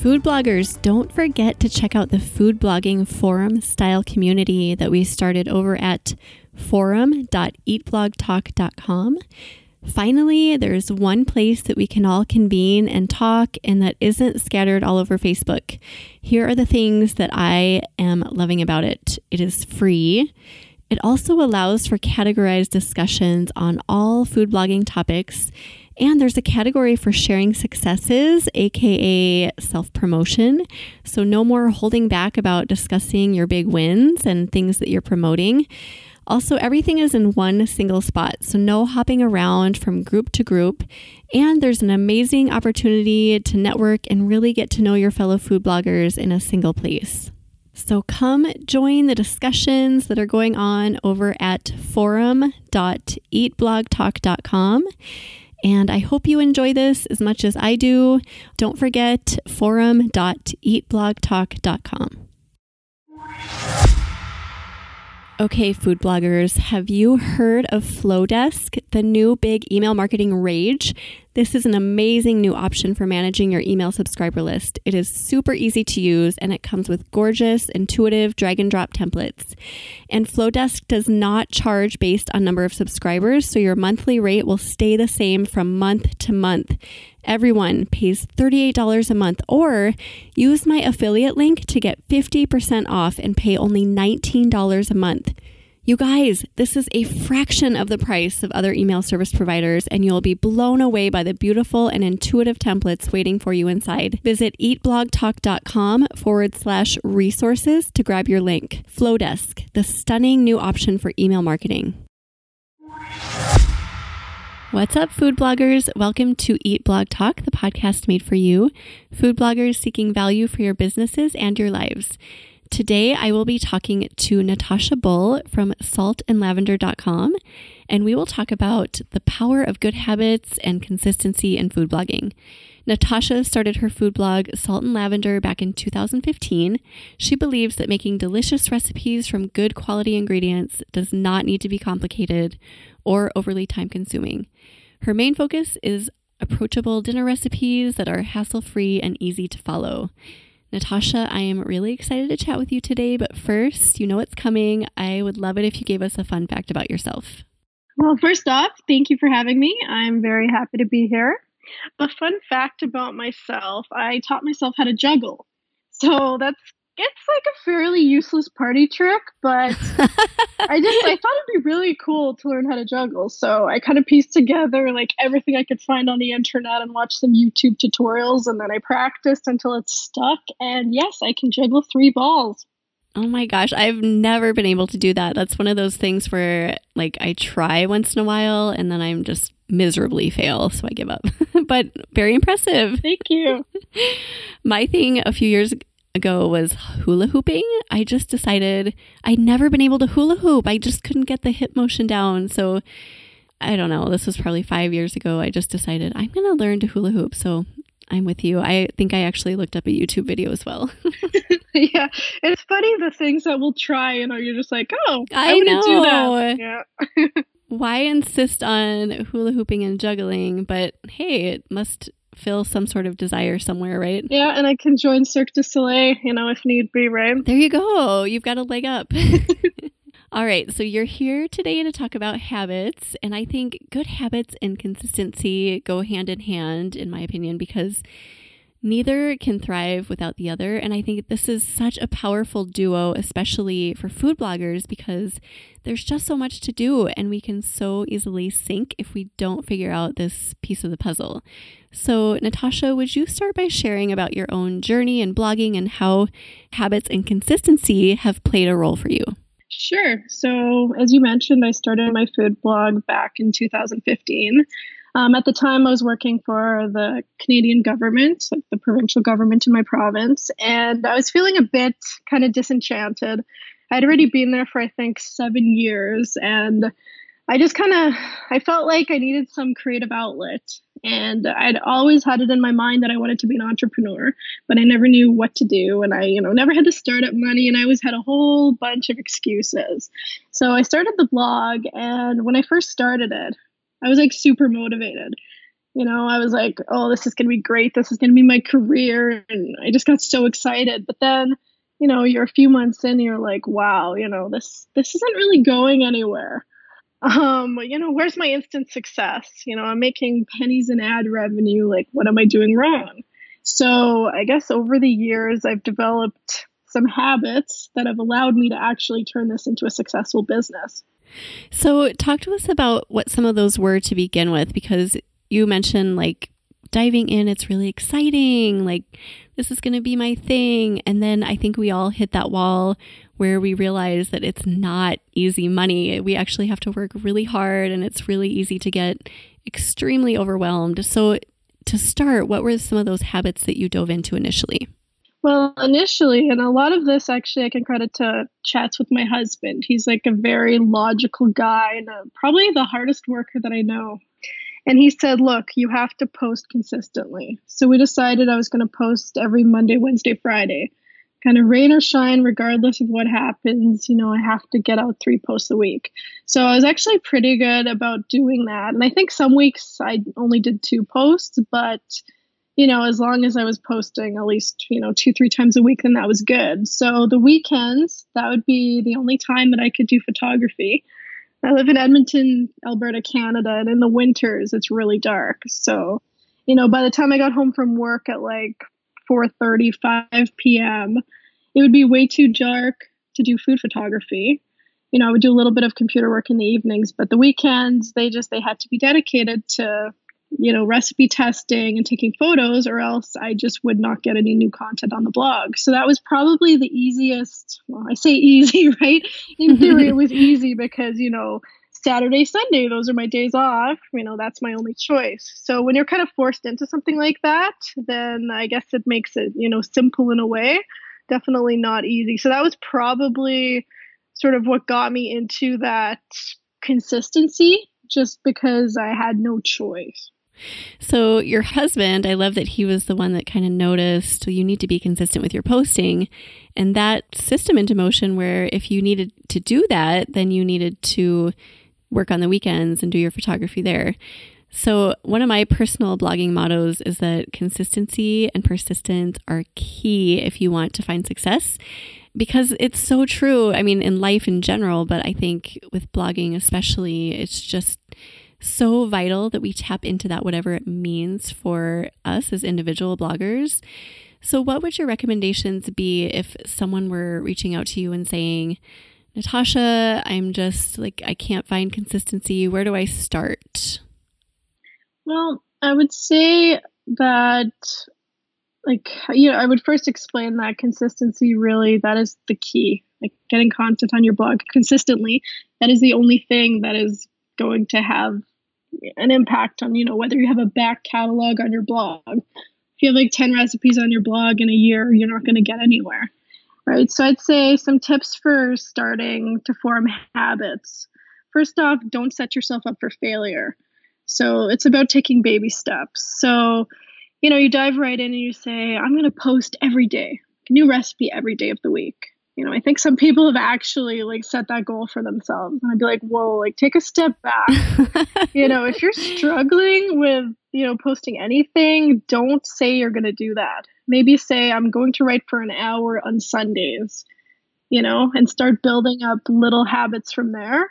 Food bloggers, don't forget to check out the food blogging forum style community that we started over at forum.eatblogtalk.com. Finally, there's one place that we can all convene and talk and that isn't scattered all over Facebook. Here are the things that I am loving about it it is free. It also allows for categorized discussions on all food blogging topics and there's a category for sharing successes, aka self promotion. So, no more holding back about discussing your big wins and things that you're promoting. Also, everything is in one single spot, so no hopping around from group to group. And there's an amazing opportunity to network and really get to know your fellow food bloggers in a single place. So come join the discussions that are going on over at forum.eatblogtalk.com. And I hope you enjoy this as much as I do. Don't forget forum.eatblogtalk.com. Okay, food bloggers, have you heard of Flodesk, the new big email marketing rage? This is an amazing new option for managing your email subscriber list. It is super easy to use and it comes with gorgeous, intuitive drag and drop templates. And Flodesk does not charge based on number of subscribers, so your monthly rate will stay the same from month to month. Everyone pays $38 a month, or use my affiliate link to get 50% off and pay only $19 a month. You guys, this is a fraction of the price of other email service providers, and you'll be blown away by the beautiful and intuitive templates waiting for you inside. Visit eatblogtalk.com forward slash resources to grab your link. Flodesk, the stunning new option for email marketing. What's up, food bloggers? Welcome to Eat Blog Talk, the podcast made for you, food bloggers seeking value for your businesses and your lives. Today, I will be talking to Natasha Bull from saltandlavender.com, and we will talk about the power of good habits and consistency in food blogging. Natasha started her food blog, Salt and Lavender, back in 2015. She believes that making delicious recipes from good quality ingredients does not need to be complicated or overly time consuming. Her main focus is approachable dinner recipes that are hassle free and easy to follow. Natasha, I am really excited to chat with you today, but first, you know what's coming. I would love it if you gave us a fun fact about yourself. Well, first off, thank you for having me. I'm very happy to be here. A fun fact about myself I taught myself how to juggle. So that's it's like a fairly useless party trick, but I just I thought it'd be really cool to learn how to juggle. So I kind of pieced together like everything I could find on the internet and watched some YouTube tutorials and then I practiced until it's stuck and yes, I can juggle three balls. Oh my gosh, I've never been able to do that. That's one of those things where like I try once in a while and then I'm just miserably fail, so I give up. but very impressive. Thank you. My thing a few years ago was hula hooping. I just decided I'd never been able to hula hoop. I just couldn't get the hip motion down. So I don't know. This was probably five years ago. I just decided I'm going to learn to hula hoop. So I'm with you. I think I actually looked up a YouTube video as well. yeah, it's funny the things that we'll try, you know, you're just like, oh, I, I know. do that. Yeah. Why insist on hula hooping and juggling? But hey, it must fill some sort of desire somewhere, right? Yeah, and I can join Cirque du Soleil, you know, if need be, right? There you go. You've got a leg up. All right, so you're here today to talk about habits, and I think good habits and consistency go hand in hand, in my opinion, because neither can thrive without the other. And I think this is such a powerful duo, especially for food bloggers, because there's just so much to do, and we can so easily sink if we don't figure out this piece of the puzzle. So, Natasha, would you start by sharing about your own journey in blogging and how habits and consistency have played a role for you? Sure. So, as you mentioned, I started my food blog back in 2015. Um, at the time, I was working for the Canadian government, like the provincial government in my province, and I was feeling a bit kind of disenchanted I'd already been there for I think seven years, and I just kind of I felt like I needed some creative outlet and I'd always had it in my mind that I wanted to be an entrepreneur but I never knew what to do and I you know never had the startup money and I always had a whole bunch of excuses. So I started the blog and when I first started it I was like super motivated. You know, I was like, "Oh, this is going to be great. This is going to be my career." And I just got so excited. But then you know you're a few months in you're like wow you know this this isn't really going anywhere um you know where's my instant success? You know i'm making pennies in ad revenue like what am i doing wrong? So i guess over the years i've developed some habits that have allowed me to actually turn this into a successful business. So talk to us about what some of those were to begin with because you mentioned like diving in it's really exciting like this is going to be my thing and then i think we all hit that wall where we realize that it's not easy money. We actually have to work really hard and it's really easy to get extremely overwhelmed. So, to start, what were some of those habits that you dove into initially? Well, initially, and a lot of this actually I can credit to chats with my husband. He's like a very logical guy and uh, probably the hardest worker that I know. And he said, Look, you have to post consistently. So we decided I was going to post every Monday, Wednesday, Friday kind of rain or shine, regardless of what happens, you know, I have to get out three posts a week. So I was actually pretty good about doing that. And I think some weeks I only did two posts, but, you know, as long as I was posting at least, you know, two, three times a week, then that was good. So the weekends, that would be the only time that I could do photography. I live in Edmonton, Alberta, Canada, and in the winters it's really dark. So, you know, by the time I got home from work at like 4:30, 5 p.m. It would be way too dark to do food photography. You know, I would do a little bit of computer work in the evenings, but the weekends they just they had to be dedicated to you know recipe testing and taking photos or else i just would not get any new content on the blog so that was probably the easiest well i say easy right in theory it was easy because you know Saturday, Sunday, those are my days off. You know, that's my only choice. So when you're kind of forced into something like that, then I guess it makes it, you know, simple in a way. Definitely not easy. So that was probably sort of what got me into that consistency just because I had no choice. So, your husband, I love that he was the one that kind of noticed you need to be consistent with your posting and that system into motion where if you needed to do that, then you needed to work on the weekends and do your photography there. So, one of my personal blogging mottos is that consistency and persistence are key if you want to find success because it's so true. I mean, in life in general, but I think with blogging especially, it's just so vital that we tap into that, whatever it means for us as individual bloggers. So, what would your recommendations be if someone were reaching out to you and saying, Natasha, I'm just like, I can't find consistency. Where do I start? Well, I would say that, like, you know, I would first explain that consistency really, that is the key. Like, getting content on your blog consistently, that is the only thing that is going to have an impact on, you know, whether you have a back catalog on your blog. If you have like 10 recipes on your blog in a year, you're not going to get anywhere right? So I'd say some tips for starting to form habits. First off, don't set yourself up for failure. So it's about taking baby steps. So, you know, you dive right in and you say, I'm going to post every day, new recipe every day of the week. You know, I think some people have actually like set that goal for themselves. And I'd be like, whoa, like take a step back. you know, if you're struggling with, you know, posting anything, don't say you're going to do that maybe say I'm going to write for an hour on Sundays, you know, and start building up little habits from there.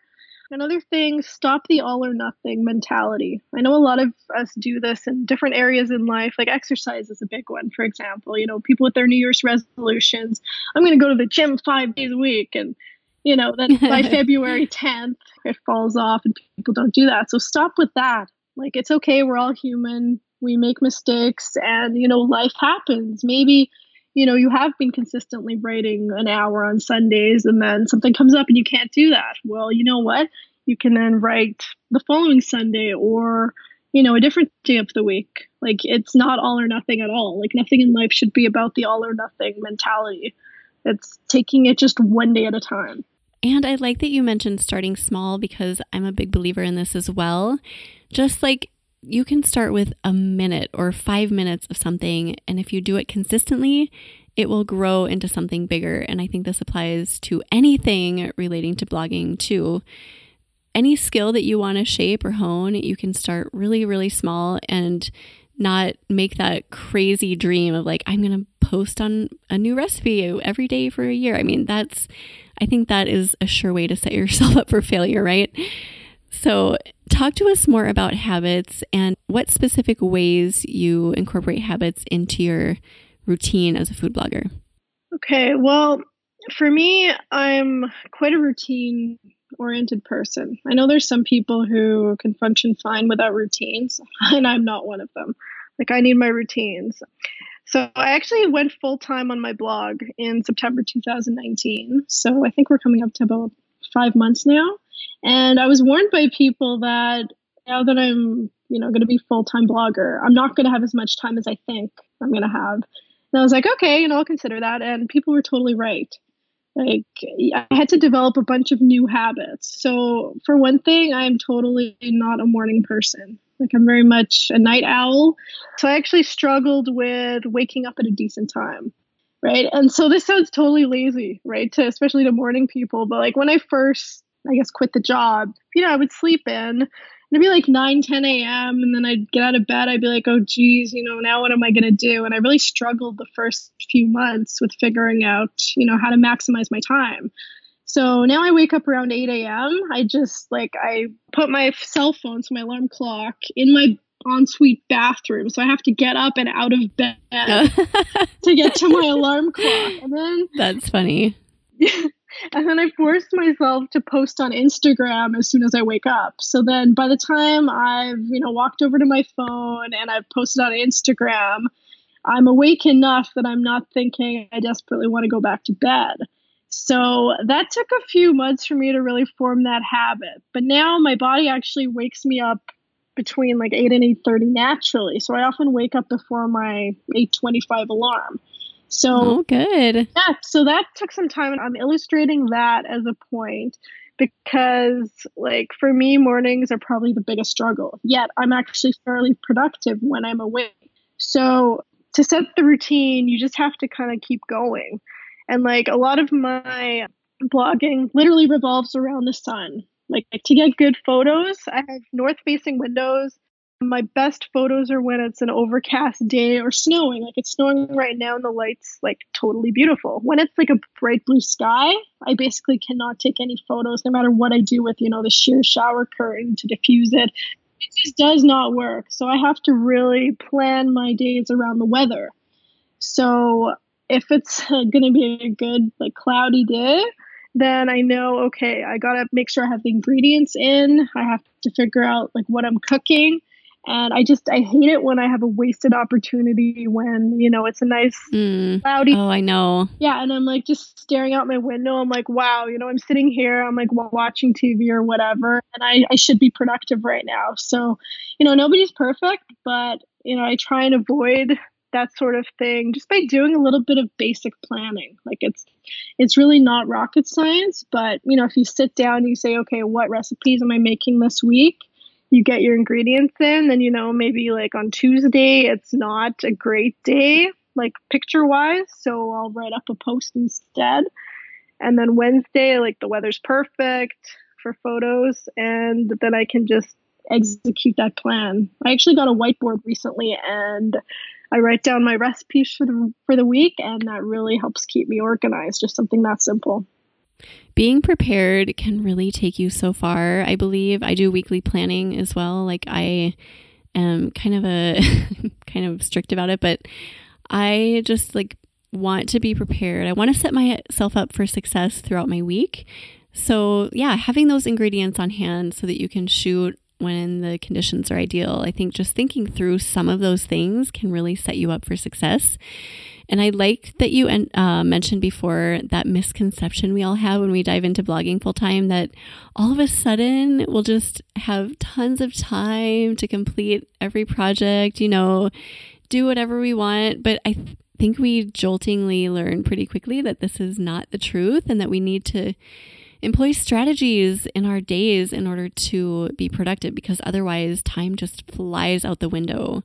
Another thing, stop the all or nothing mentality. I know a lot of us do this in different areas in life, like exercise is a big one, for example. You know, people with their New Year's resolutions, I'm going to go to the gym five days a week. And, you know, then by February 10th, it falls off and people don't do that. So stop with that. Like, it's okay. We're all human we make mistakes and you know life happens maybe you know you have been consistently writing an hour on sundays and then something comes up and you can't do that. Well you know what? You can then write the following sunday or you know a different day of the week. Like it's not all or nothing at all. Like nothing in life should be about the all or nothing mentality. It's taking it just one day at a time. And I like that you mentioned starting small because I'm a big believer in this as well. Just like you can start with a minute or five minutes of something, and if you do it consistently, it will grow into something bigger. And I think this applies to anything relating to blogging too. Any skill that you want to shape or hone, you can start really, really small and not make that crazy dream of like, I'm going to post on a new recipe every day for a year. I mean, that's, I think that is a sure way to set yourself up for failure, right? So, talk to us more about habits and what specific ways you incorporate habits into your routine as a food blogger? Okay, well, for me, I'm quite a routine oriented person. I know there's some people who can function fine without routines, and I'm not one of them. Like, I need my routines. So, I actually went full time on my blog in September 2019. So, I think we're coming up to about five months now. And I was warned by people that now that I'm, you know, going to be full time blogger, I'm not going to have as much time as I think I'm going to have. And I was like, okay, you know, I'll consider that. And people were totally right. Like, I had to develop a bunch of new habits. So, for one thing, I'm totally not a morning person. Like, I'm very much a night owl. So, I actually struggled with waking up at a decent time. Right. And so, this sounds totally lazy, right? To especially to morning people. But, like, when I first, I guess, quit the job, you know, I would sleep in. And it'd be like 9 10 a.m and then i'd get out of bed i'd be like oh geez you know now what am i going to do? And i really struggled the first few months with figuring out you know how to maximize my time. So now i wake up around 8 a.m i just like i put my cell phone so my alarm clock in my ensuite bathroom so i have to get up and out of bed to get to my alarm clock. And then that's funny and then I forced myself to post on Instagram as soon as I wake up. So then by the time I've, you know, walked over to my phone and I've posted on Instagram, I'm awake enough that I'm not thinking I desperately want to go back to bed. So that took a few months for me to really form that habit. But now my body actually wakes me up between like 8 and 8:30 naturally. So I often wake up before my 8:25 alarm. So oh, good. Yeah, so that took some time. and I'm illustrating that as a point because like for me mornings are probably the biggest struggle. Yet I'm actually fairly productive when I'm awake. So to set the routine, you just have to kind of keep going. And like a lot of my blogging literally revolves around the sun. Like to get good photos, I have north facing windows my best photos are when it's an overcast day or snowing. Like it's snowing right now and the light's like totally beautiful. When it's like a bright blue sky, I basically cannot take any photos no matter what I do with, you know, the sheer shower curtain to diffuse it. It just does not work. So I have to really plan my days around the weather. So if it's going to be a good like cloudy day, then I know okay, I got to make sure I have the ingredients in. I have to figure out like what I'm cooking and I just I hate it when I have a wasted opportunity when you know it's a nice mm. cloudy. Oh, I know. Yeah, and I'm like just staring out my window. I'm like, wow, you know, I'm sitting here. I'm like watching TV or whatever, and I I should be productive right now. So, you know, nobody's perfect, but you know, I try and avoid that sort of thing just by doing a little bit of basic planning. Like it's it's really not rocket science, but you know, if you sit down and you say, okay, what recipes am I making this week? You get your ingredients in, then you know maybe like on Tuesday it's not a great day, like picture wise, so I'll write up a post instead. And then Wednesday, like the weather's perfect for photos, and then I can just execute that plan. I actually got a whiteboard recently and I write down my recipes for the for the week and that really helps keep me organized. Just something that simple being prepared can really take you so far. I believe I do weekly planning as well. Like I am kind of a kind of strict about it, but I just like want to be prepared. I want to set myself up for success throughout my week. So, yeah, having those ingredients on hand so that you can shoot when the conditions are ideal. I think just thinking through some of those things can really set you up for success. And I liked that you uh, mentioned before that misconception we all have when we dive into blogging full time that all of a sudden we'll just have tons of time to complete every project, you know, do whatever we want. But I th- think we joltingly learn pretty quickly that this is not the truth and that we need to employ strategies in our days in order to be productive because otherwise time just flies out the window.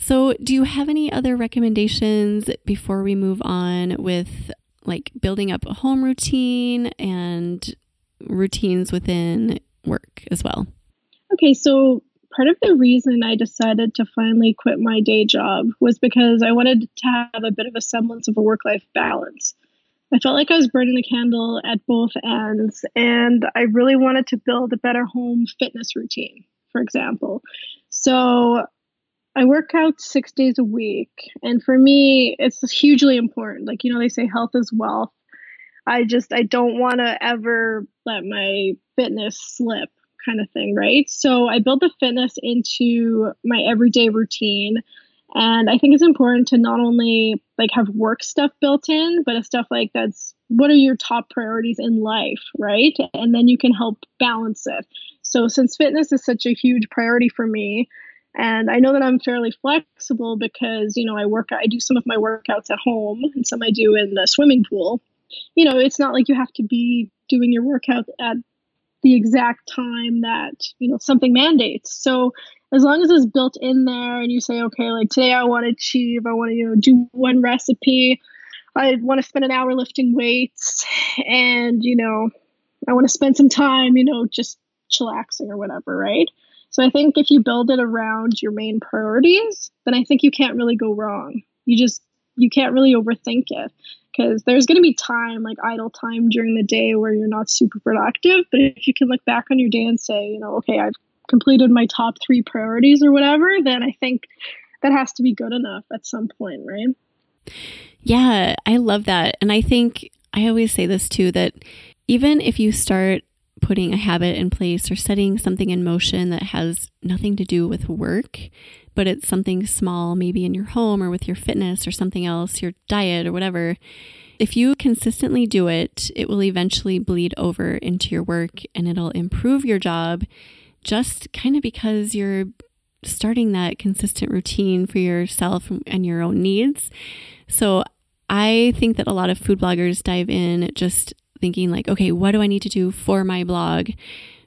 So, do you have any other recommendations before we move on with like building up a home routine and routines within work as well? Okay, so part of the reason I decided to finally quit my day job was because I wanted to have a bit of a semblance of a work life balance. I felt like I was burning the candle at both ends, and I really wanted to build a better home fitness routine, for example. So I work out six days a week, and for me, it's hugely important. Like, you know, they say health is wealth. I just, I don't want to ever let my fitness slip kind of thing, right? So I built the fitness into my everyday routine. And I think it's important to not only like have work stuff built in, but a stuff like that's what are your top priorities in life, right? And then you can help balance it. So since fitness is such a huge priority for me, and I know that I'm fairly flexible because, you know, I work, I do some of my workouts at home and some I do in the swimming pool. You know, it's not like you have to be doing your workout at the exact time that you know something mandates so as long as it's built in there and you say okay like today i want to achieve i want to you know do one recipe i want to spend an hour lifting weights and you know i want to spend some time you know just chillaxing or whatever right so i think if you build it around your main priorities then i think you can't really go wrong. You just you can't really overthink it because there's going to be time like idle time during the day where you're not super productive but if you can look back on your day and say you know okay i've completed my top three priorities or whatever then i think that has to be good enough at some point right? Yeah i love that. And i think i always say this too that even if you start putting a habit in place or setting something in motion that has nothing to do with work but it's something small, maybe in your home or with your fitness or something else, your diet or whatever, if you consistently do it, it will eventually bleed over into your work and it'll improve your job just kind of because you're starting that consistent routine for yourself and your own needs. So I think that a lot of food bloggers dive in just thinking like, okay, what do I need to do for my blog?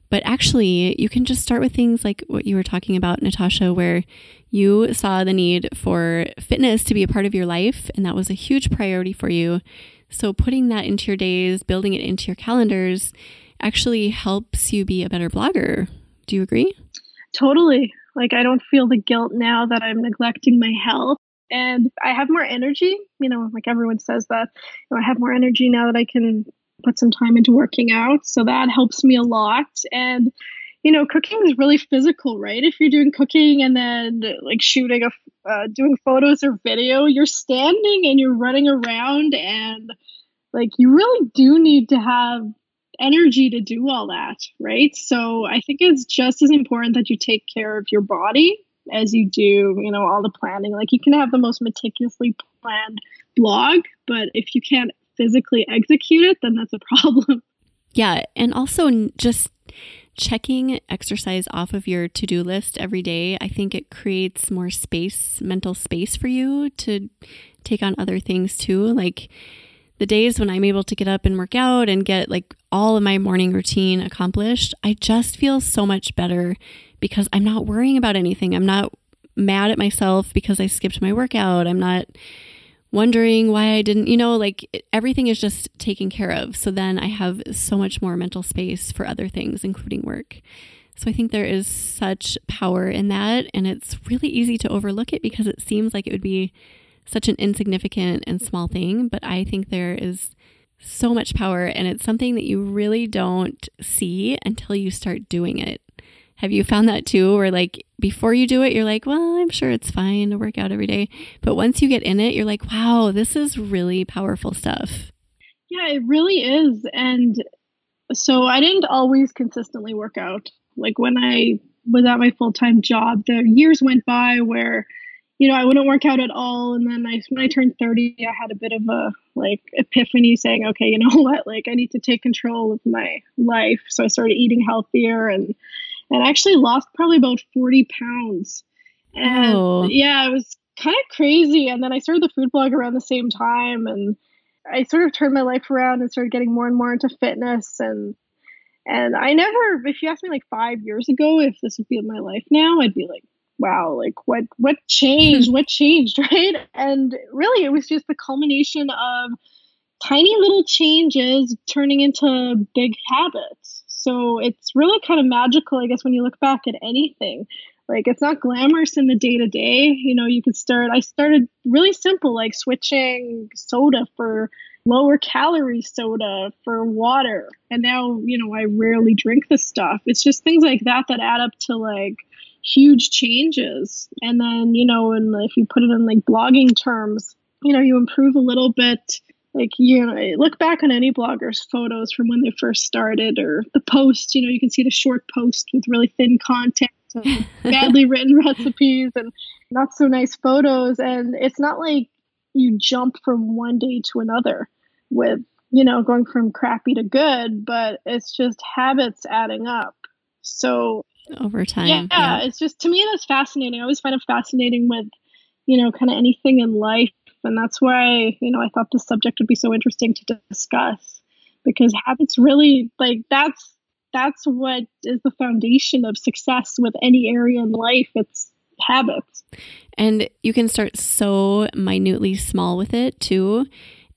But actually, you can just start with things like what you were talking about, Natasha, where you saw the need for fitness to be a part of your life, and that was a huge priority for you. So, putting that into your days, building it into your calendars, actually helps you be a better blogger. Do you agree? Totally. Like, I don't feel the guilt now that I'm neglecting my health. And I have more energy, you know, like everyone says that. You know, I have more energy now that I can put some time into working out. So that helps me a lot. And, you know, cooking is really physical, right? If you're doing cooking and then like shooting a, uh, doing photos or video, you're standing and you're running around and like you really do need to have energy to do all that, right? So I think it's just as important that you take care of your body as you do, you know, all the planning. Like you can have the most meticulously planned blog, but if you can't physically execute it, then that's a problem. Yeah. And also just checking exercise off of your to do list every day, I think it creates more space, mental space for you to take on other things too. Like the days when I'm able to get up and work out and get like all of my morning routine accomplished, I just feel so much better because I'm not worrying about anything. I'm not mad at myself because I skipped my workout. I'm not wondering why I didn't, you know, like everything is just taken care of. So then I have so much more mental space for other things, including work. So I think there is such power in that. And it's really easy to overlook it because it seems like it would be such an insignificant and small thing. But I think there is so much power, and it's something that you really don't see until you start doing it. Have you found that too? Where like before you do it, you're like, well, I'm sure it's fine to work out every day. But once you get in it, you're like, wow, this is really powerful stuff. Yeah, it really is. And so I didn't always consistently work out. Like when I was at my full time job, the years went by where, you know, I wouldn't work out at all. And then I, when I turned 30, I had a bit of a like epiphany saying, okay, you know what? Like I need to take control of my life. So I started eating healthier and, and I actually lost probably about 40 pounds. And oh. yeah, it was kind of crazy. And then I started the food blog around the same time, and I sort of turned my life around and started getting more and more into fitness. And and I never, if you asked me like five years ago if this would be my life now, I'd be like, wow, like what what changed? what changed, right? And really, it was just the culmination of tiny little changes turning into big habits. So it's really kind of magical, I guess, when you look back at anything. Like it's not glamorous in the day to day. You know, you could start, I started really simple, like switching soda for lower calorie soda for water. And now, you know, I rarely drink the stuff. It's just things like that that add up to like huge changes. And then, you know, and if you put it in like blogging terms, you know, you improve a little bit like you know look back on any blogger's photos from when they first started or the post you know you can see the short post with really thin content badly written recipes and not so nice photos. And it's not like you jump from one day to another with you know going from crappy to good but it's just habits adding up. So over time yeah, yeah. it's just to me that's fascinating. I always find it fascinating with you know kind of anything in life and that's why, you know, I thought this subject would be so interesting to discuss because habits really like that's that's what is the foundation of success with any area in life. It's habits. And you can start so minutely small with it too.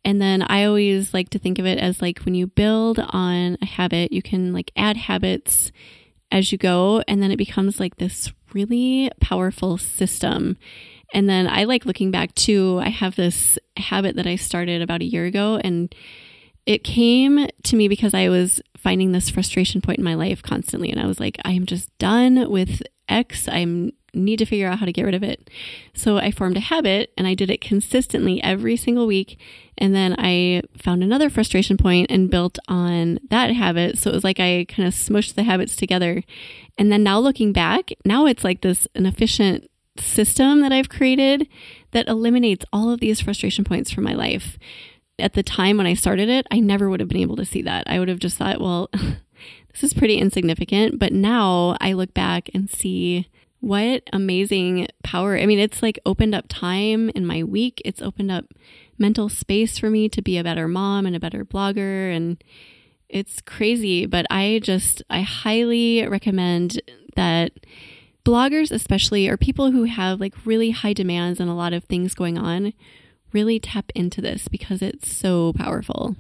And then I always like to think of it as like when you build on a habit, you can like add habits as you go. And then it becomes like this really powerful system. And then I like looking back too. I have this habit that I started about a year ago, and it came to me because I was finding this frustration point in my life constantly. And I was like, I am just done with X. I need to figure out how to get rid of it. So I formed a habit and I did it consistently every single week. And then I found another frustration point and built on that habit. So it was like I kind of smushed the habits together. And then now looking back, now it's like this an efficient system that I've created that eliminates all of these frustration points from my life. At the time when I started it, I never would have been able to see that. I would have just thought, well, this is pretty insignificant. But now I look back and see what amazing power. I mean, it's like opened up time in my week, it's opened up mental space for me to be a better mom and a better blogger. And it's crazy, but I just, I highly recommend that bloggers, especially, or people who have like really high demands and a lot of things going on, really tap into this because it's so powerful.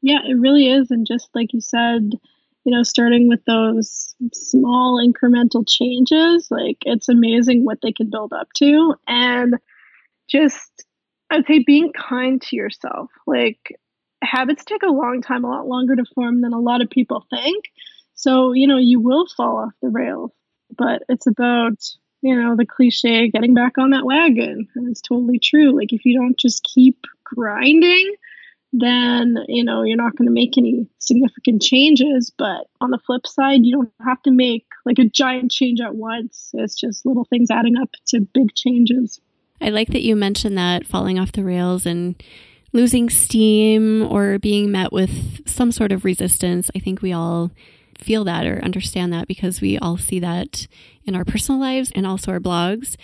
Yeah, it really is. And just like you said, you know, starting with those small incremental changes, like it's amazing what they can build up to. And just, I'd say being kind to yourself. Like habits take a long time, a lot longer to form than a lot of people think. So, you know, you will fall off the rails but it's about you know the cliche getting back on that wagon. And it's totally true. Like if you don't just keep grinding then you know you're not going to make any significant changes. But on the flip side you don't have to make like a giant change at once. It's just little things adding up to big changes. I like that you mentioned that falling off the rails and losing steam or being met with some sort of resistance. I think we all feel that or understand that because we all see that in our personal lives and also our blogs.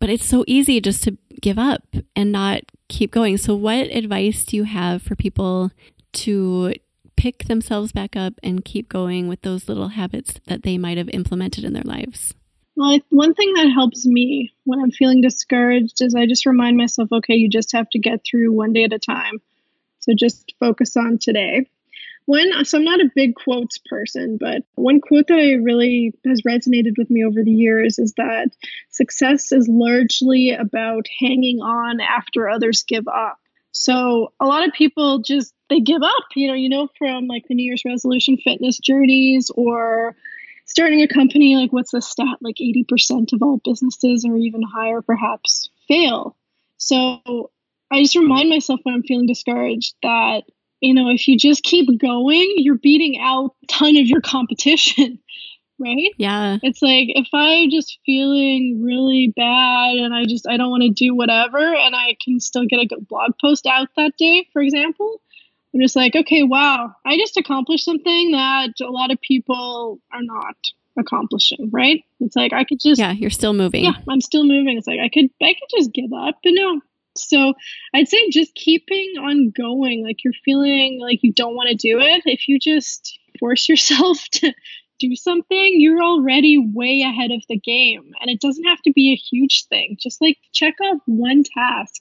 But it's so easy just to give up and not keep going. So, what advice do you have for people to pick themselves back up and keep going with those little habits that they might have implemented in their lives? Well, one thing that helps me when I'm feeling discouraged is I just remind myself, okay, you just have to get through one day at a time. So just focus on today. One, uh, so I'm not a big quotes person, but one quote that I really has resonated with me over the years is that success is largely about hanging on after others give up. So a lot of people just they give up, you know, you know from like the New Year's resolution fitness journeys or starting a company like what's the stat like 80% of all businesses or even higher perhaps fail. So I just remind myself when I'm feeling discouraged that you know, if you just keep going, you're beating out a ton of your competition, right? Yeah. It's like if I'm just feeling really bad and I just I don't want to do whatever and I can still get a good blog post out that day, for example, I'm just like, okay, wow, I just accomplished something that a lot of people are not. accomplishing, right? It's like I could just Yeah, you're still moving. Yeah, I'm still moving. It's like I could I could just give up, but no. So I'd say just keeping on going. Like you're feeling like you don't want to do it. If you just force yourself to do something, you're already way ahead of the game. And it doesn't have to be a huge thing. Just like check off one task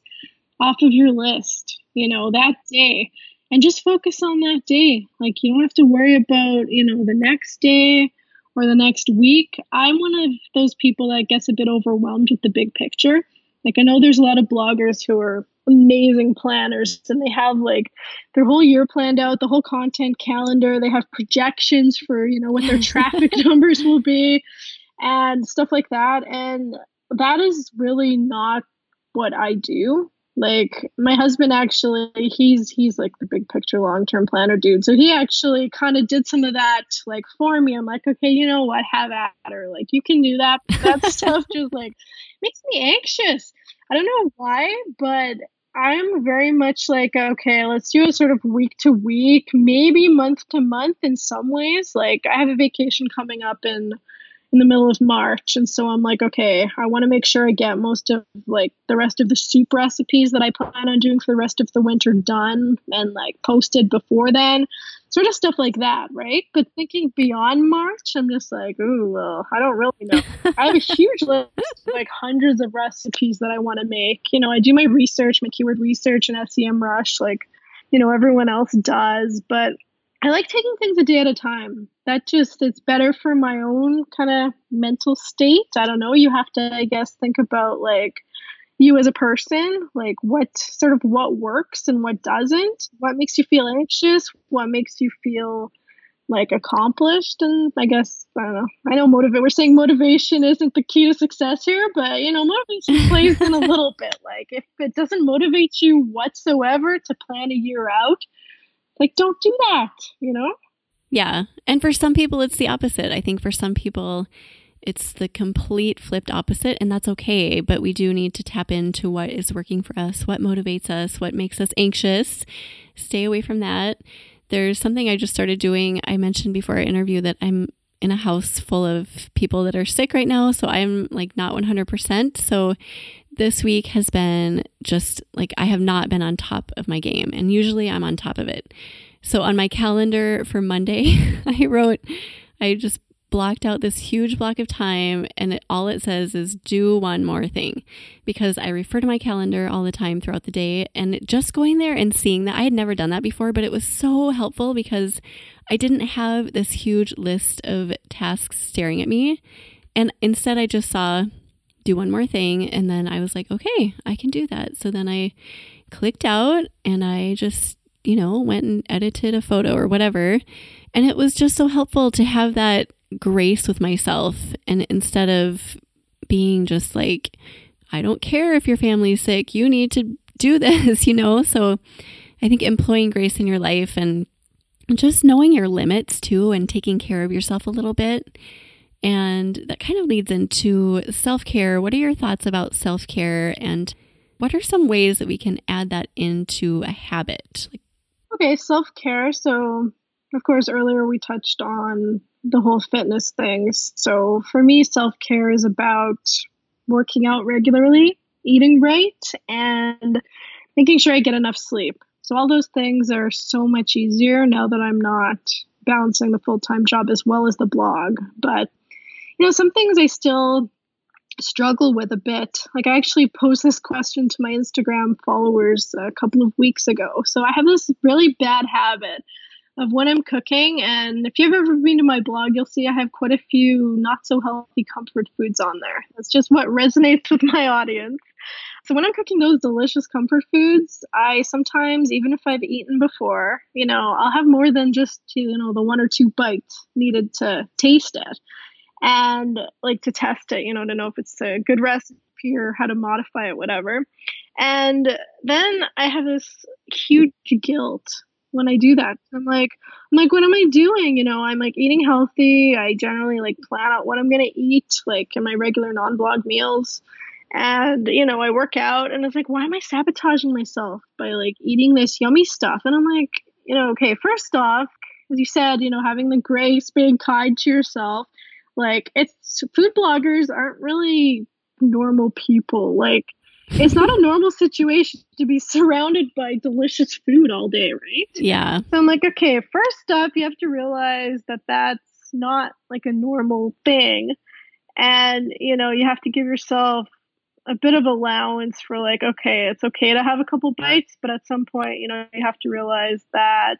off of your list, you know, that day. And just focus on that day. Like you don't have to worry about, you know, the next day or the next week. I'm one of those people that gets a bit overwhelmed with the big picture. Like I know there's a lot of bloggers who are amazing planners and they have like their whole year planned out, the whole content calendar, they have projections for, you know, what their traffic numbers will be and stuff like that. And that is really not what I do. Like my husband actually he's he's like the big picture long-term planner dude. So he actually kind of did some of that like for me. I'm like, okay, you know what? Have at her. Like you can do that. That stuff just like makes me anxious. I don't know why, but I'm very much like, okay, let's do it sort of week to week, maybe month to month in some ways. Like I have a vacation coming up in in the middle of March. And so I'm like, okay, I want to make sure I get most of like the rest of the soup recipes that I plan on doing for the rest of the winter done and like posted before then. Sort of stuff like that, right? But thinking beyond March, I'm just like, ooh, well, I don't really know. I have a huge list, like hundreds of recipes that I want to make. You know, I do my research, my keyword research and SEMrush, like, you know, everyone else does. But I like taking things a day at a time. That just it's better for my own kind of mental state. I don't know. You have to, I guess, think about like you as a person, like what sort of what works and what doesn't. What makes you feel anxious? What makes you feel like accomplished? And I guess I don't know. I know motivate. We're saying motivation isn't the key to success here, but you know, motivation plays in a little bit. Like if it doesn't motivate you whatsoever to plan a year out like don't do that you know? Yeah. And for some people it's the opposite. I think for some people it's the complete flipped opposite and that's okay but we do need to tap into what is working for us what motivates us what makes us anxious. Stay away from that. There's something i just started doing. I mentioned before our interview that i'm in a house full of people that are sick right now so i'm like not 100% so this week has been just like I have not been on top of my game, and usually I'm on top of it. So on my calendar for Monday, I wrote, I just blocked out this huge block of time, and it, all it says is do one more thing because I refer to my calendar all the time throughout the day. And just going there and seeing that, I had never done that before, but it was so helpful because I didn't have this huge list of tasks staring at me. And instead, I just saw do one more thing. And then I was like, okay, I can do that. So then I clicked out and I just, you know, went and edited a photo or whatever. And it was just so helpful to have that grace with myself. And instead of being just like, I don't care if your family's sick, you need to do this, you know? So I think employing grace in your life and just knowing your limits too and taking care of yourself a little bit and that kind of leads into self care. What are your thoughts about self care? And what are some ways that we can add that into a habit? Okay, self care. So, of course, earlier we touched on the whole fitness things. So, for me, self care is about working out regularly, eating right, and making sure I get enough sleep. So, all those things are so much easier now that I'm not balancing the full time job as well as the blog. But you know, some things I still struggle with a bit. Like I actually posed this question to my Instagram followers a couple of weeks ago. So I have this really bad habit of when I'm cooking and if you've ever been to my blog, you'll see I have quite a few not so healthy comfort foods on there. That's just what resonates with my audience. So when I'm cooking those delicious comfort foods, I sometimes even if I've eaten before, you know, I'll have more than just you know the one or two bites needed to taste it and like to test it, you know, to know if it's a good recipe or how to modify it, whatever. And then I have this huge guilt when I do that. I'm like, I'm like, what am I doing? You know, I'm like eating healthy. I generally like plan out what I'm gonna eat, like in my regular non-blog meals. And you know, I work out, and it's like, why am I sabotaging myself by like eating this yummy stuff? And I'm like, you know, okay, first off, as you said, you know, having the grace, being kind to yourself, Like it's food bloggers aren't really normal people. Like it's not a normal situation to be surrounded by delicious food all day, right? Yeah. So I'm like, okay, first up, you have to realize that that's not like a normal thing. And, you know, you have to give yourself a bit of allowance for like, okay, it's okay to have a couple bites, but at some point, you know, you have to realize that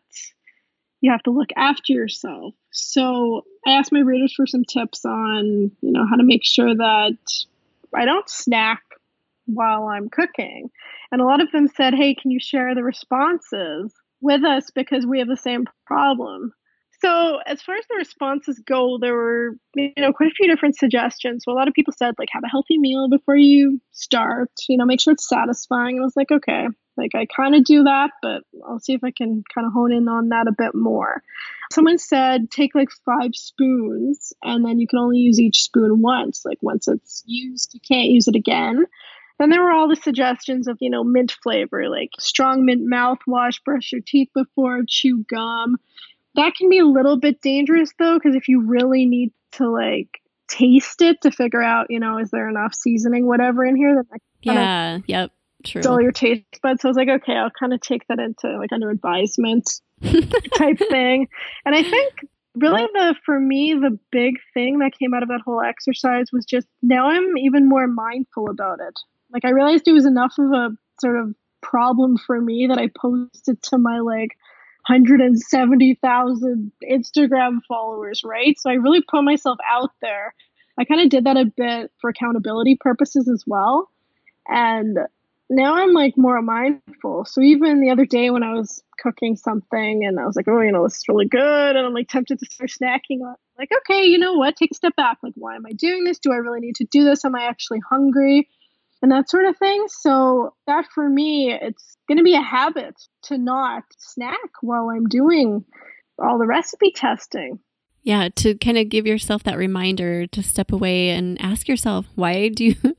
you have to look after yourself. So I asked my readers for some tips on, you know, how to make sure that I don't snack while I'm cooking. And a lot of them said, hey, can you share the responses with us because we have the same problem? So as far as the responses go, there were you know quite a few different suggestions. So a lot of people said like have a healthy meal before you start. You know, make sure it's satisfying. And I was like, okay, like I kind of do that, but I'll see if I can kind of hone in on that a bit more. Someone said take like five spoons, and then you can only use each spoon once. Like once it's used, you can't use it again. Then there were all the suggestions of, you know, mint flavor, like strong mint mouthwash, brush your teeth before, chew gum. That can be a little bit dangerous though, because if you really need to like taste it to figure out, you know, is there enough seasoning, whatever in here, then that yeah, yep, true. Dull your taste buds. So I was like, okay, I'll kind of take that into like under advisement type thing. And I think really the for me the big thing that came out of that whole exercise was just now I'm even more mindful about it. Like I realized it was enough of a sort of problem for me that I posted to my like 170,000 Instagram followers, right? So I really put myself out there. I kind of did that a bit for accountability purposes as well. And now I'm like more mindful. So even the other day when I was cooking something and I was like, oh, you know, this is really good. And I'm like tempted to start snacking. Like, okay, you know what? Take a step back. Like, why am I doing this? Do I really need to do this? Am I actually hungry? and that sort of thing. So that for me, it's going to be a habit to not snack while I'm doing all the recipe testing. Yeah, to kind of give yourself that reminder to step away and ask yourself, why do you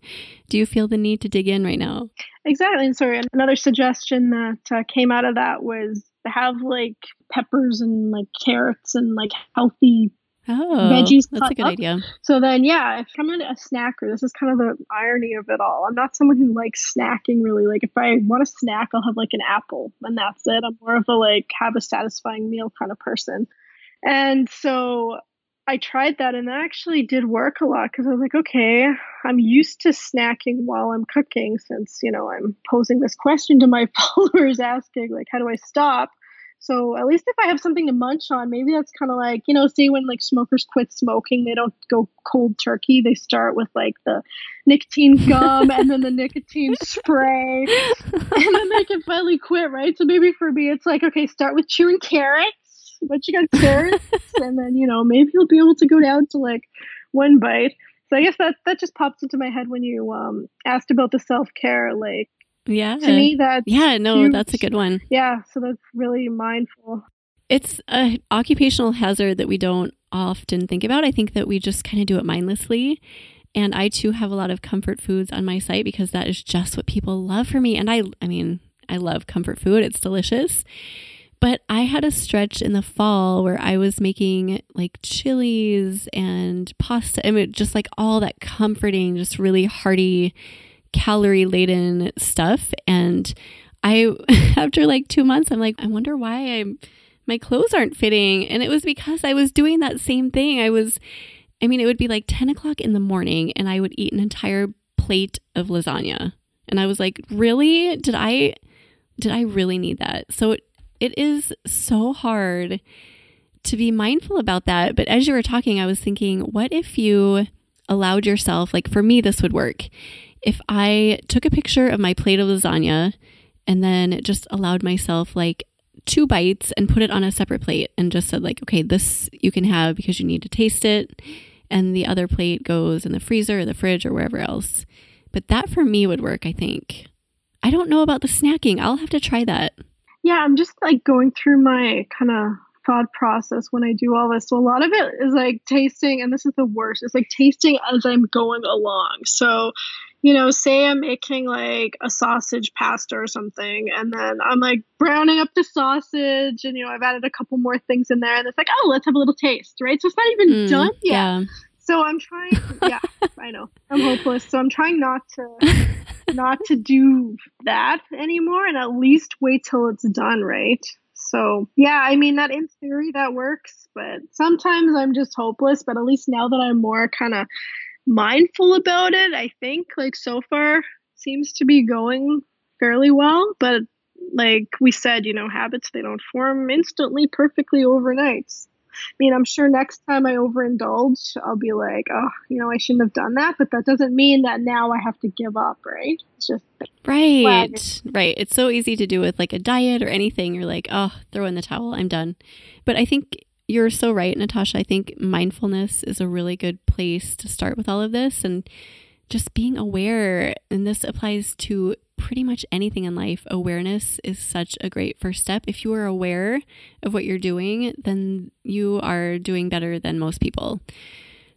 do you feel the need to dig in right now? Exactly. And sorry, another suggestion that uh, came out of that was to have like peppers and like carrots and like healthy Oh, veggies. That's a good up. idea. So then, yeah, if I'm a snacker, this is kind of the irony of it all. I'm not someone who likes snacking really. Like, if I want to snack, I'll have like an apple and that's it. I'm more of a like have a satisfying meal kind of person. And so I tried that and that actually did work a lot because I was like, okay, I'm used to snacking while I'm cooking since, you know, I'm posing this question to my followers asking, like, how do I stop? So at least if I have something to munch on, maybe that's kind of like, you know, see when like smokers quit smoking, they don't go cold turkey. They start with like the nicotine gum and then the nicotine spray. And then they can finally quit, right? So maybe for me, it's like, okay, start with chewing carrots. But you got carrots. and then, you know, maybe you'll be able to go down to like one bite. So I guess that that just pops into my head when you um, asked about the self care. Like, yeah. To me, that's yeah, no, huge. that's a good one. Yeah, so that's really mindful. It's a occupational hazard that we don't often think about. I think that we just kind of do it mindlessly. And I too have a lot of comfort foods on my site because that is just what people love for me. And I, I mean, I love comfort food. It's delicious. But I had a stretch in the fall where I was making like chilies and pasta. I mean, just like all that comforting, just really hearty calorie laden stuff. And I, after like two months, I'm like, I wonder why I'm, my clothes aren't fitting. And it was because I was doing that same thing. I was, I mean, it would be like 10 o'clock in the morning and I would eat an entire plate of lasagna. And I was like, really? Did I, did I really need that? So it, is so hard to be mindful about that. But as you were talking, I was thinking, what if you allowed yourself, like for me, this would work. If I took a picture of my plate of lasagna and then just allowed myself like two bites and put it on a separate plate and just said like okay this you can have because you need to taste it and the other plate goes in the freezer or the fridge or wherever else. But that for me would work i think. I don't know about the snacking. I'll have to try that yeah i'm just like going through my kind of thought process when I do all this. So a lot of it is like tasting, and this is the worst. It's like tasting as I'm going along. So you know, say I'm making like a sausage pasta or something, and then I'm like browning up the sausage, and you know, I've added a couple more things in there, and it's like, oh, let's have a little taste, right? So it's not even mm, done yet. Yeah. So I'm trying. Yeah, I know I'm hopeless. So I'm trying not to not to do that anymore, and at least wait till it's done. Right. So yeah, I mean that in theory that works, but sometimes I'm just hopeless. But at least now that I'm more kind of mindful about it, I think like so far seems to be going fairly well. But like we said, you know, habits they don't form instantly perfectly overnight. I mean, I'm sure next time I overindulge, I'll be like, oh, you know, I shouldn't have done that. But that doesn't mean that now I have to give up, right? It's just right, right. It's so easy to do with like a diet or anything. You're like, oh, throw in the towel, I'm done. But I think you're so right, Natasha. I think mindfulness is a really good place to start with all of this and just being aware. And this applies to pretty much anything in life, awareness is such a great first step. If you are aware of what you're doing, then you are doing better than most people.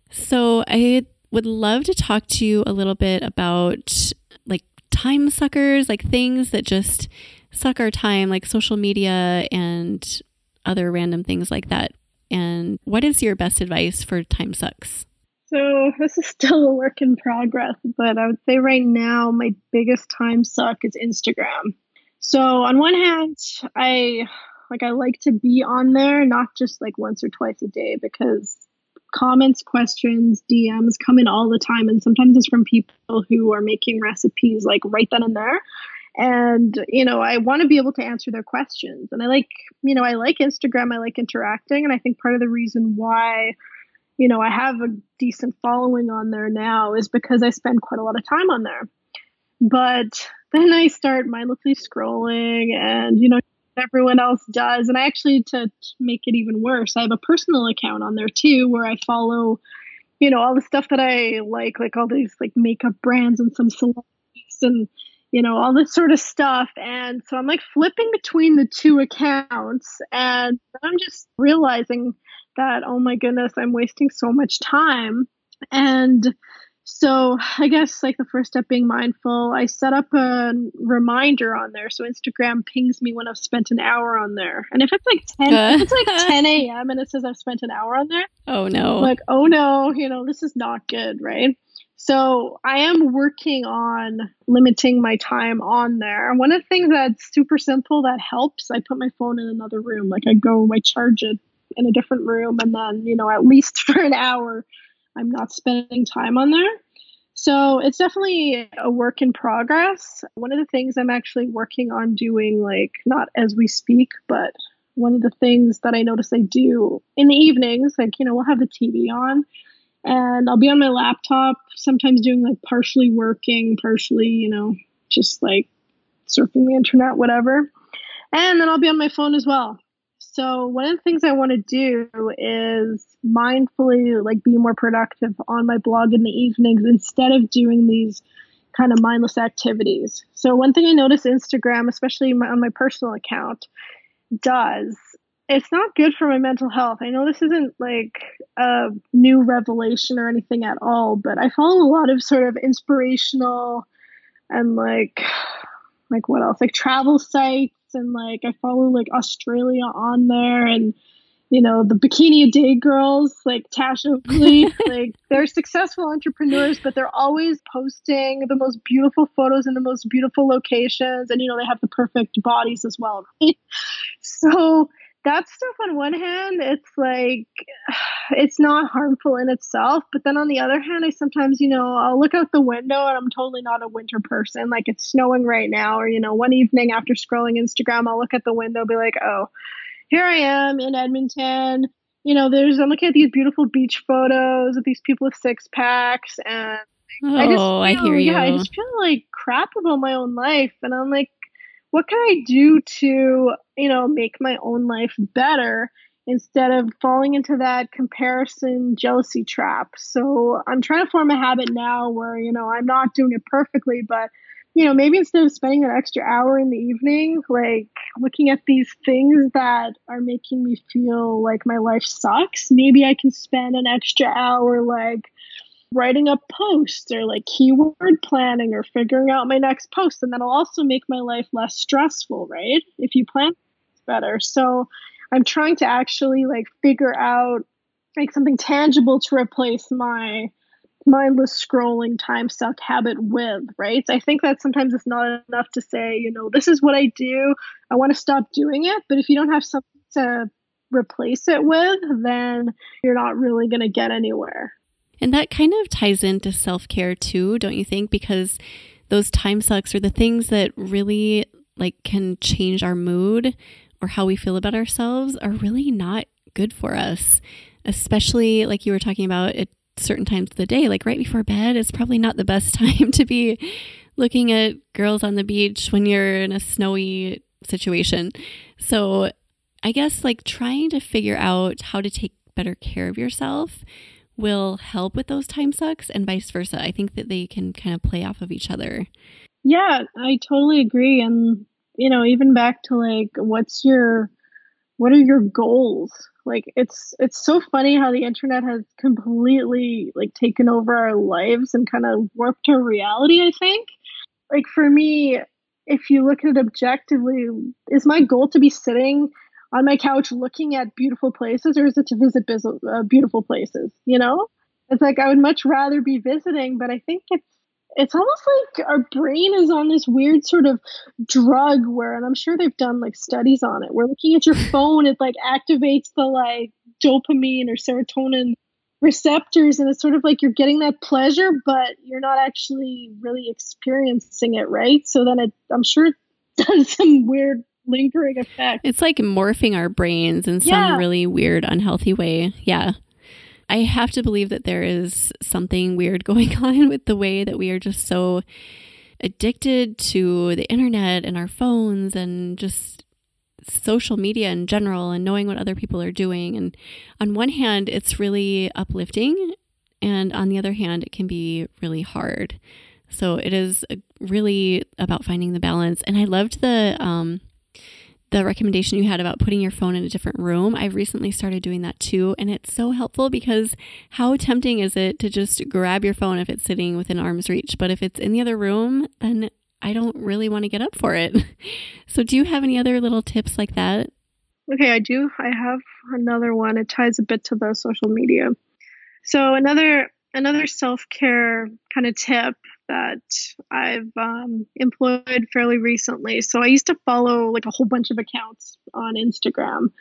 So, I would love to talk to you a little bit about like time suckers, like things that just suck our time, like social media and other random things like that. And what is your best advice for time sucks? So this is still a work in progress, but I would say right now my biggest time suck is Instagram. So on one hand, I like I like to be on there, not just like once or twice a day, because comments, questions, DMs come in all the time, and sometimes it's from people who are making recipes like right then and there. And you know, I want to be able to answer their questions, and I like, you know, I like Instagram. I like interacting, and I think part of the reason why you know, I have a decent following on there now is because I spend quite a lot of time on there. But then I start mindlessly scrolling and, you know, everyone else does. And I actually, to, to make it even worse, I have a personal account on there too where I follow, you know, all the stuff that I like, like all these like makeup brands and some celebrities and, you know, all this sort of stuff. And so I'm like flipping between the two accounts and I'm just realizing that, oh my goodness, I'm wasting so much time. And so I guess like the first step being mindful, I set up a reminder on there. So Instagram pings me when I've spent an hour on there. And if it's like 10, uh. if it's like 10 a.m. and it says I've spent an hour on there. Oh no. I'm like, oh no, you know, this is not good, right? So I am working on limiting my time on there. One of the things that's super simple that helps, I put my phone in another room. Like I go, I charge it in a different room and then you know at least for an hour i'm not spending time on there so it's definitely a work in progress one of the things i'm actually working on doing like not as we speak but one of the things that i notice i do in the evenings like you know we'll have the tv on and i'll be on my laptop sometimes doing like partially working partially you know just like surfing the internet whatever and then i'll be on my phone as well so one of the things I want to do is mindfully like be more productive on my blog in the evenings instead of doing these kind of mindless activities. So one thing I notice Instagram, especially on my personal account, does it's not good for my mental health. I know this isn't like a new revelation or anything at all, but I follow a lot of sort of inspirational and like like what else? Like travel sites and like I follow like Australia on there and you know the bikini day girls like Tasha Lee like they're successful entrepreneurs but they're always posting the most beautiful photos in the most beautiful locations and you know they have the perfect bodies as well right so that stuff on one hand it's like it's not harmful in itself but then on the other hand i sometimes you know i'll look out the window and i'm totally not a winter person like it's snowing right now or you know one evening after scrolling instagram i'll look at the window be like oh here i am in edmonton you know there's i'm looking at these beautiful beach photos of these people with six packs and oh, I, just feel, I hear you. Yeah, I just feel like crap about my own life, and I'm like, what can I do to, you know, make my own life better instead of falling into that comparison jealousy trap? So I'm trying to form a habit now where, you know, I'm not doing it perfectly, but you know, maybe instead of spending that extra hour in the evening, like looking at these things that are making me feel like my life sucks, maybe I can spend an extra hour like writing a post or like keyword planning or figuring out my next post and that'll also make my life less stressful right if you plan better so i'm trying to actually like figure out like something tangible to replace my mindless scrolling time suck habit with, right? I think that sometimes it's not enough to say, you know, this is what I do. I want to stop doing it. But if you don't have something to replace it with, then you're not really going to get anywhere. And that kind of ties into self care too, don't you think? Because those time sucks are the things that really like can change our mood or how we feel about ourselves are really not good for us. Especially like you were talking about at certain times of the day, like right before bed is probably not the best time to be looking at girls on the beach when you're in a snowy situation. So I guess like trying to figure out how to take better care of yourself will help with those time sucks and vice versa. I think that they can kind of play off of each other. Yeah, I totally agree. And, you know, even back to like, what's your, what are your goals? Like, it's, it's so funny how the internet has completely like taken over our lives and kind of warped our reality, I think. Like, for me, if you look at it objectively, is my goal to be sitting on my couch looking at beautiful places or is it to visit uh, beautiful places you know? It's like i would much rather be visiting but i think it's it's almost like our brain is on this weird sort of drug where and i'm sure they've done like studies on it We're looking at your phone it like activates the like dopamine or serotonin receptors and it's sort of like you're getting that pleasure but you're not actually really experiencing it right? So then it i'm sure it does some weird lingering effect. It's like morphing our brains in some really weird, unhealthy way. Yeah. I have to believe that there is something weird going on with the way that we are just so addicted to the internet and our phones and just social media in general and knowing what other people are doing. And on one hand, it's really uplifting. And on the other hand, it can be really hard. So it is really about finding the balance. And I loved the um, the recommendation you had about putting your phone in a different room. I've recently started doing that too. And it's so helpful because how tempting is it to just grab your phone if it's sitting within arm's reach? But if it's in the other room, then I don't really want to get up for it. So, do you have any other little tips like that? Okay, I do. I have another one. It ties a bit to the social media. So, another another self-care kind of tip that I've um, employed fairly recently. So I used to follow like a whole bunch of accounts on Instagram,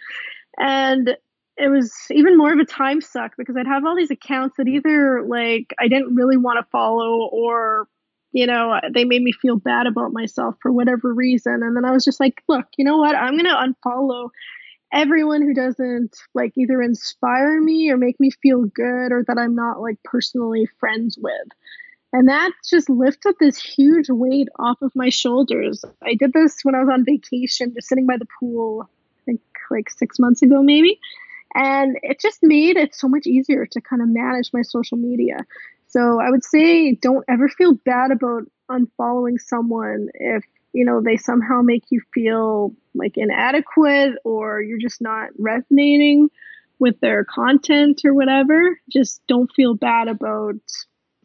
and it was even more of a time suck because I'd have all these accounts that either like I didn't really want to follow or you know they made me feel bad about myself for whatever reason. And then I was just like look you know what? I'm going to unfollow everyone who doesn't like either inspire me or make me feel good or that I'm not like personally friends with and that just lifted this huge weight off of my shoulders. I did this when I was on vacation, just sitting by the pool, I think like six months ago, maybe. And it just made it so much easier to kind of manage my social media. So I would say don't ever feel bad about unfollowing someone if you know they somehow make you feel like inadequate or you're just not resonating with their content or whatever just don't feel bad about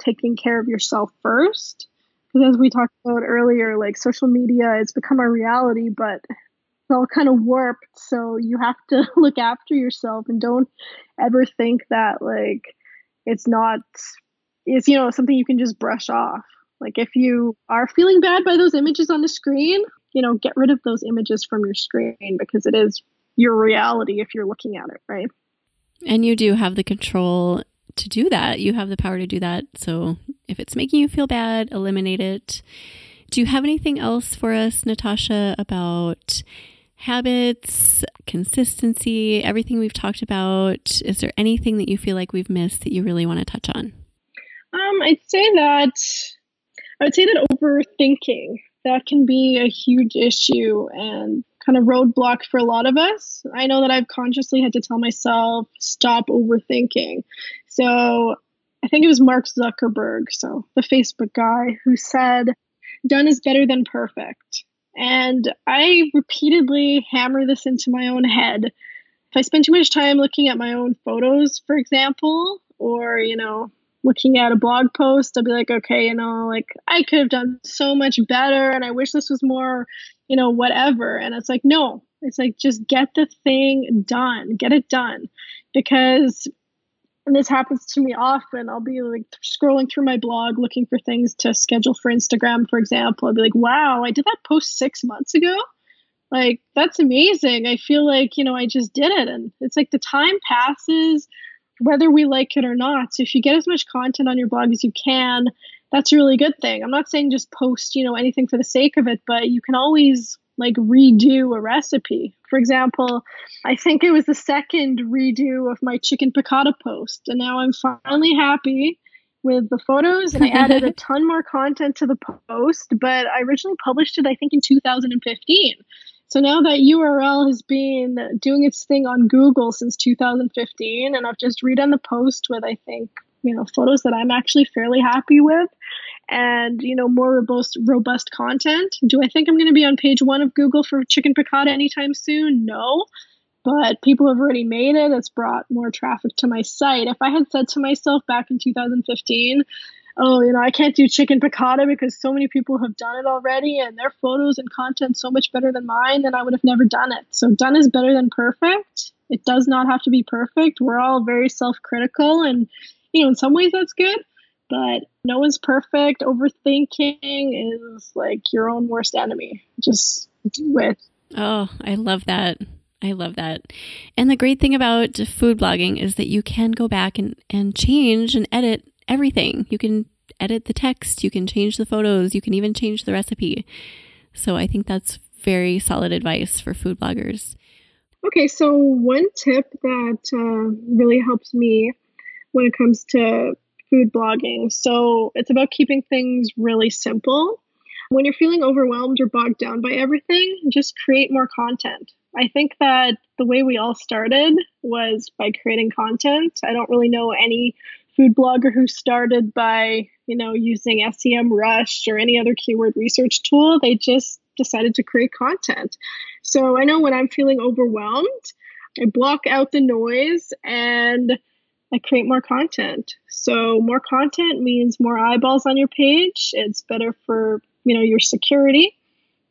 taking care of yourself first. Because as we talked about earlier, like social media, it's become a reality, but it's all kind of warped. So you have to look after yourself and don't ever think that like it's not it's you know something you can just brush off. Like if you are feeling bad by those images on the screen, you know, get rid of those images from your screen because it is your reality if you're looking at it, right? And you do have the control to do that. You have the power to do that. So if it's making you feel bad, eliminate it. Do you have anything else for us, Natasha, about habits, consistency, everything we've talked about? Is there anything that you feel like we've missed that you really want to touch on? Um, I'd say that I would say that overthinking that can be a huge issue and kind of roadblock for a lot of us. I know that I've consciously had to tell myself stop overthinking so I think it was Mark Zuckerberg, so the Facebook guy, who said, done is better than perfect. And I repeatedly hammer this into my own head. If I spend too much time looking at my own photos, for example, or, you know, looking at a blog post, I'll be like, okay, you know, like I could have done so much better and I wish this was more, you know, whatever. And it's like, no, it's like just get the thing done, get it done. Because and this happens to me often. I'll be like scrolling through my blog looking for things to schedule for Instagram, for example. I'll be like, wow, I did that post six months ago. Like, that's amazing. I feel like, you know, I just did it. And it's like the time passes, whether we like it or not. So if you get as much content on your blog as you can, that's a really good thing. I'm not saying just post, you know, anything for the sake of it, but you can always like redo a recipe. For example, I think it was the second redo of my chicken piccata post, and now I'm finally happy with the photos and I added a ton more content to the post, but I originally published it I think in 2015. So now that URL has been doing its thing on Google since 2015 and I've just redone the post with I think, you know, photos that I'm actually fairly happy with and you know more robust robust content. Do I think I'm going to be on page one of Google for chicken piccata anytime soon? No, but people have already made it. It's brought more traffic to my site. If I had said to myself back in 2015, oh, you know, I can't do chicken piccata because so many people have done it already and their photos and content so much better than mine, then I would have never done it. So done is better than perfect. It does not have to be perfect. We're all very self-critical and you know, in some ways that's good but no one's perfect. Overthinking is like your own worst enemy. Just do it. Oh, I love that. I love that. And the great thing about food blogging is that you can go back and, and change and edit everything. You can edit the text, you can change the photos, you can even change the recipe. So I think that's very solid advice for food bloggers. Okay, so one tip that uh, really helps me when it comes to food blogging. So it's about keeping things really simple. When you're feeling overwhelmed or bogged down by everything, just create more content. I think that the way we all started was by creating content. I don't really know any food blogger who started by, you know, using SEMrush or any other keyword research tool. They just decided to create content. So I know when I'm feeling overwhelmed, I block out the noise and I create more content. So more content means more eyeballs on your page. It's better for, you know, your security.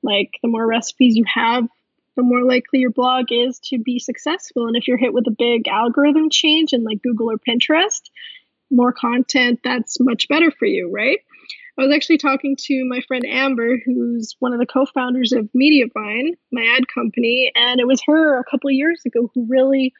Like the more recipes you have, the more likely your blog is to be successful. And if you're hit with a big algorithm change in like Google or Pinterest, more content, that's much better for you, right? I was actually talking to my friend Amber, who's one of the co founders of Mediavine, my ad company, and it was her a couple years ago who really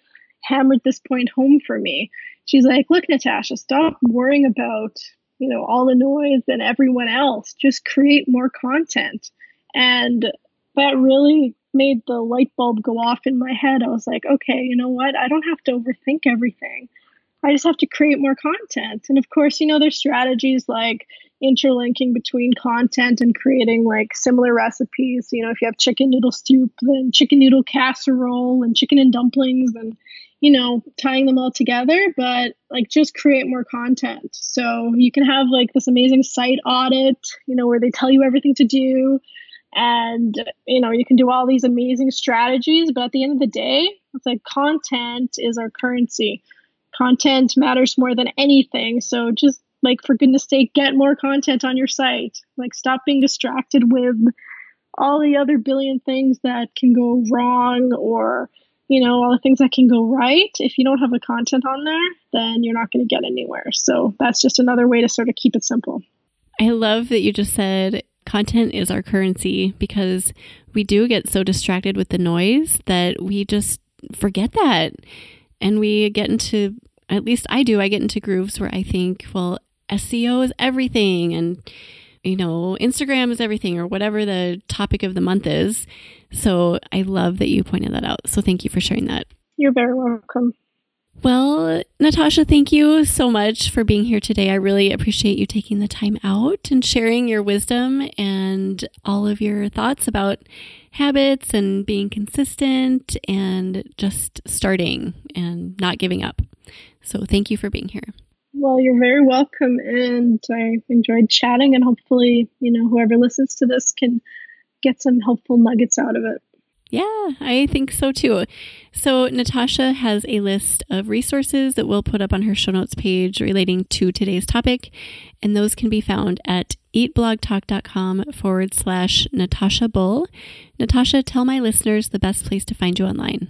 hammered this point home for me. She's like, look, Natasha, stop worrying about, you know, all the noise and everyone else. Just create more content. And that really made the light bulb go off in my head. I was like, okay, you know what? I don't have to overthink everything. I just have to create more content. And of course, you know, there's strategies like interlinking between content and creating like similar recipes. You know, if you have chicken noodle soup, then chicken noodle casserole and chicken and dumplings, and you know, tying them all together, but like just create more content. So you can have like this amazing site audit, you know, where they tell you everything to do. And, you know, you can do all these amazing strategies, but at the end of the day, it's like content is our currency. Content matters more than anything. So just like, for goodness sake, get more content on your site. Like, stop being distracted with all the other billion things that can go wrong or you know, all the things that can go right. If you don't have the content on there, then you're not going to get anywhere. So that's just another way to sort of keep it simple. I love that you just said content is our currency because we do get so distracted with the noise that we just forget that. And we get into, at least I do, I get into grooves where I think, well, SEO is everything and, you know, Instagram is everything or whatever the topic of the month is. So I love that you pointed that out. So thank you for sharing that. You're very welcome. Well, Natasha, thank you so much for being here today. I really appreciate you taking the time out and sharing your wisdom and all of your thoughts about habits and being consistent and just starting and not giving up. So, thank you for being here. Well, you're very welcome. And I enjoyed chatting, and hopefully, you know, whoever listens to this can get some helpful nuggets out of it. Yeah, I think so too. So, Natasha has a list of resources that we'll put up on her show notes page relating to today's topic, and those can be found at eatblogtalk.com forward slash Natasha Bull. Natasha, tell my listeners the best place to find you online.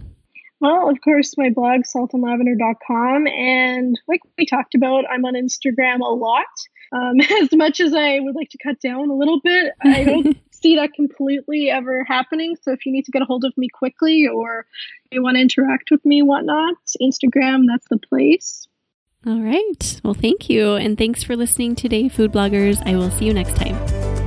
Well, of course, my blog, saltandlavender.com. And like we talked about, I'm on Instagram a lot. Um, as much as I would like to cut down a little bit, I don't see that completely ever happening. So if you need to get a hold of me quickly or you want to interact with me, whatnot, Instagram, that's the place. All right. Well, thank you. And thanks for listening today, food bloggers. I will see you next time.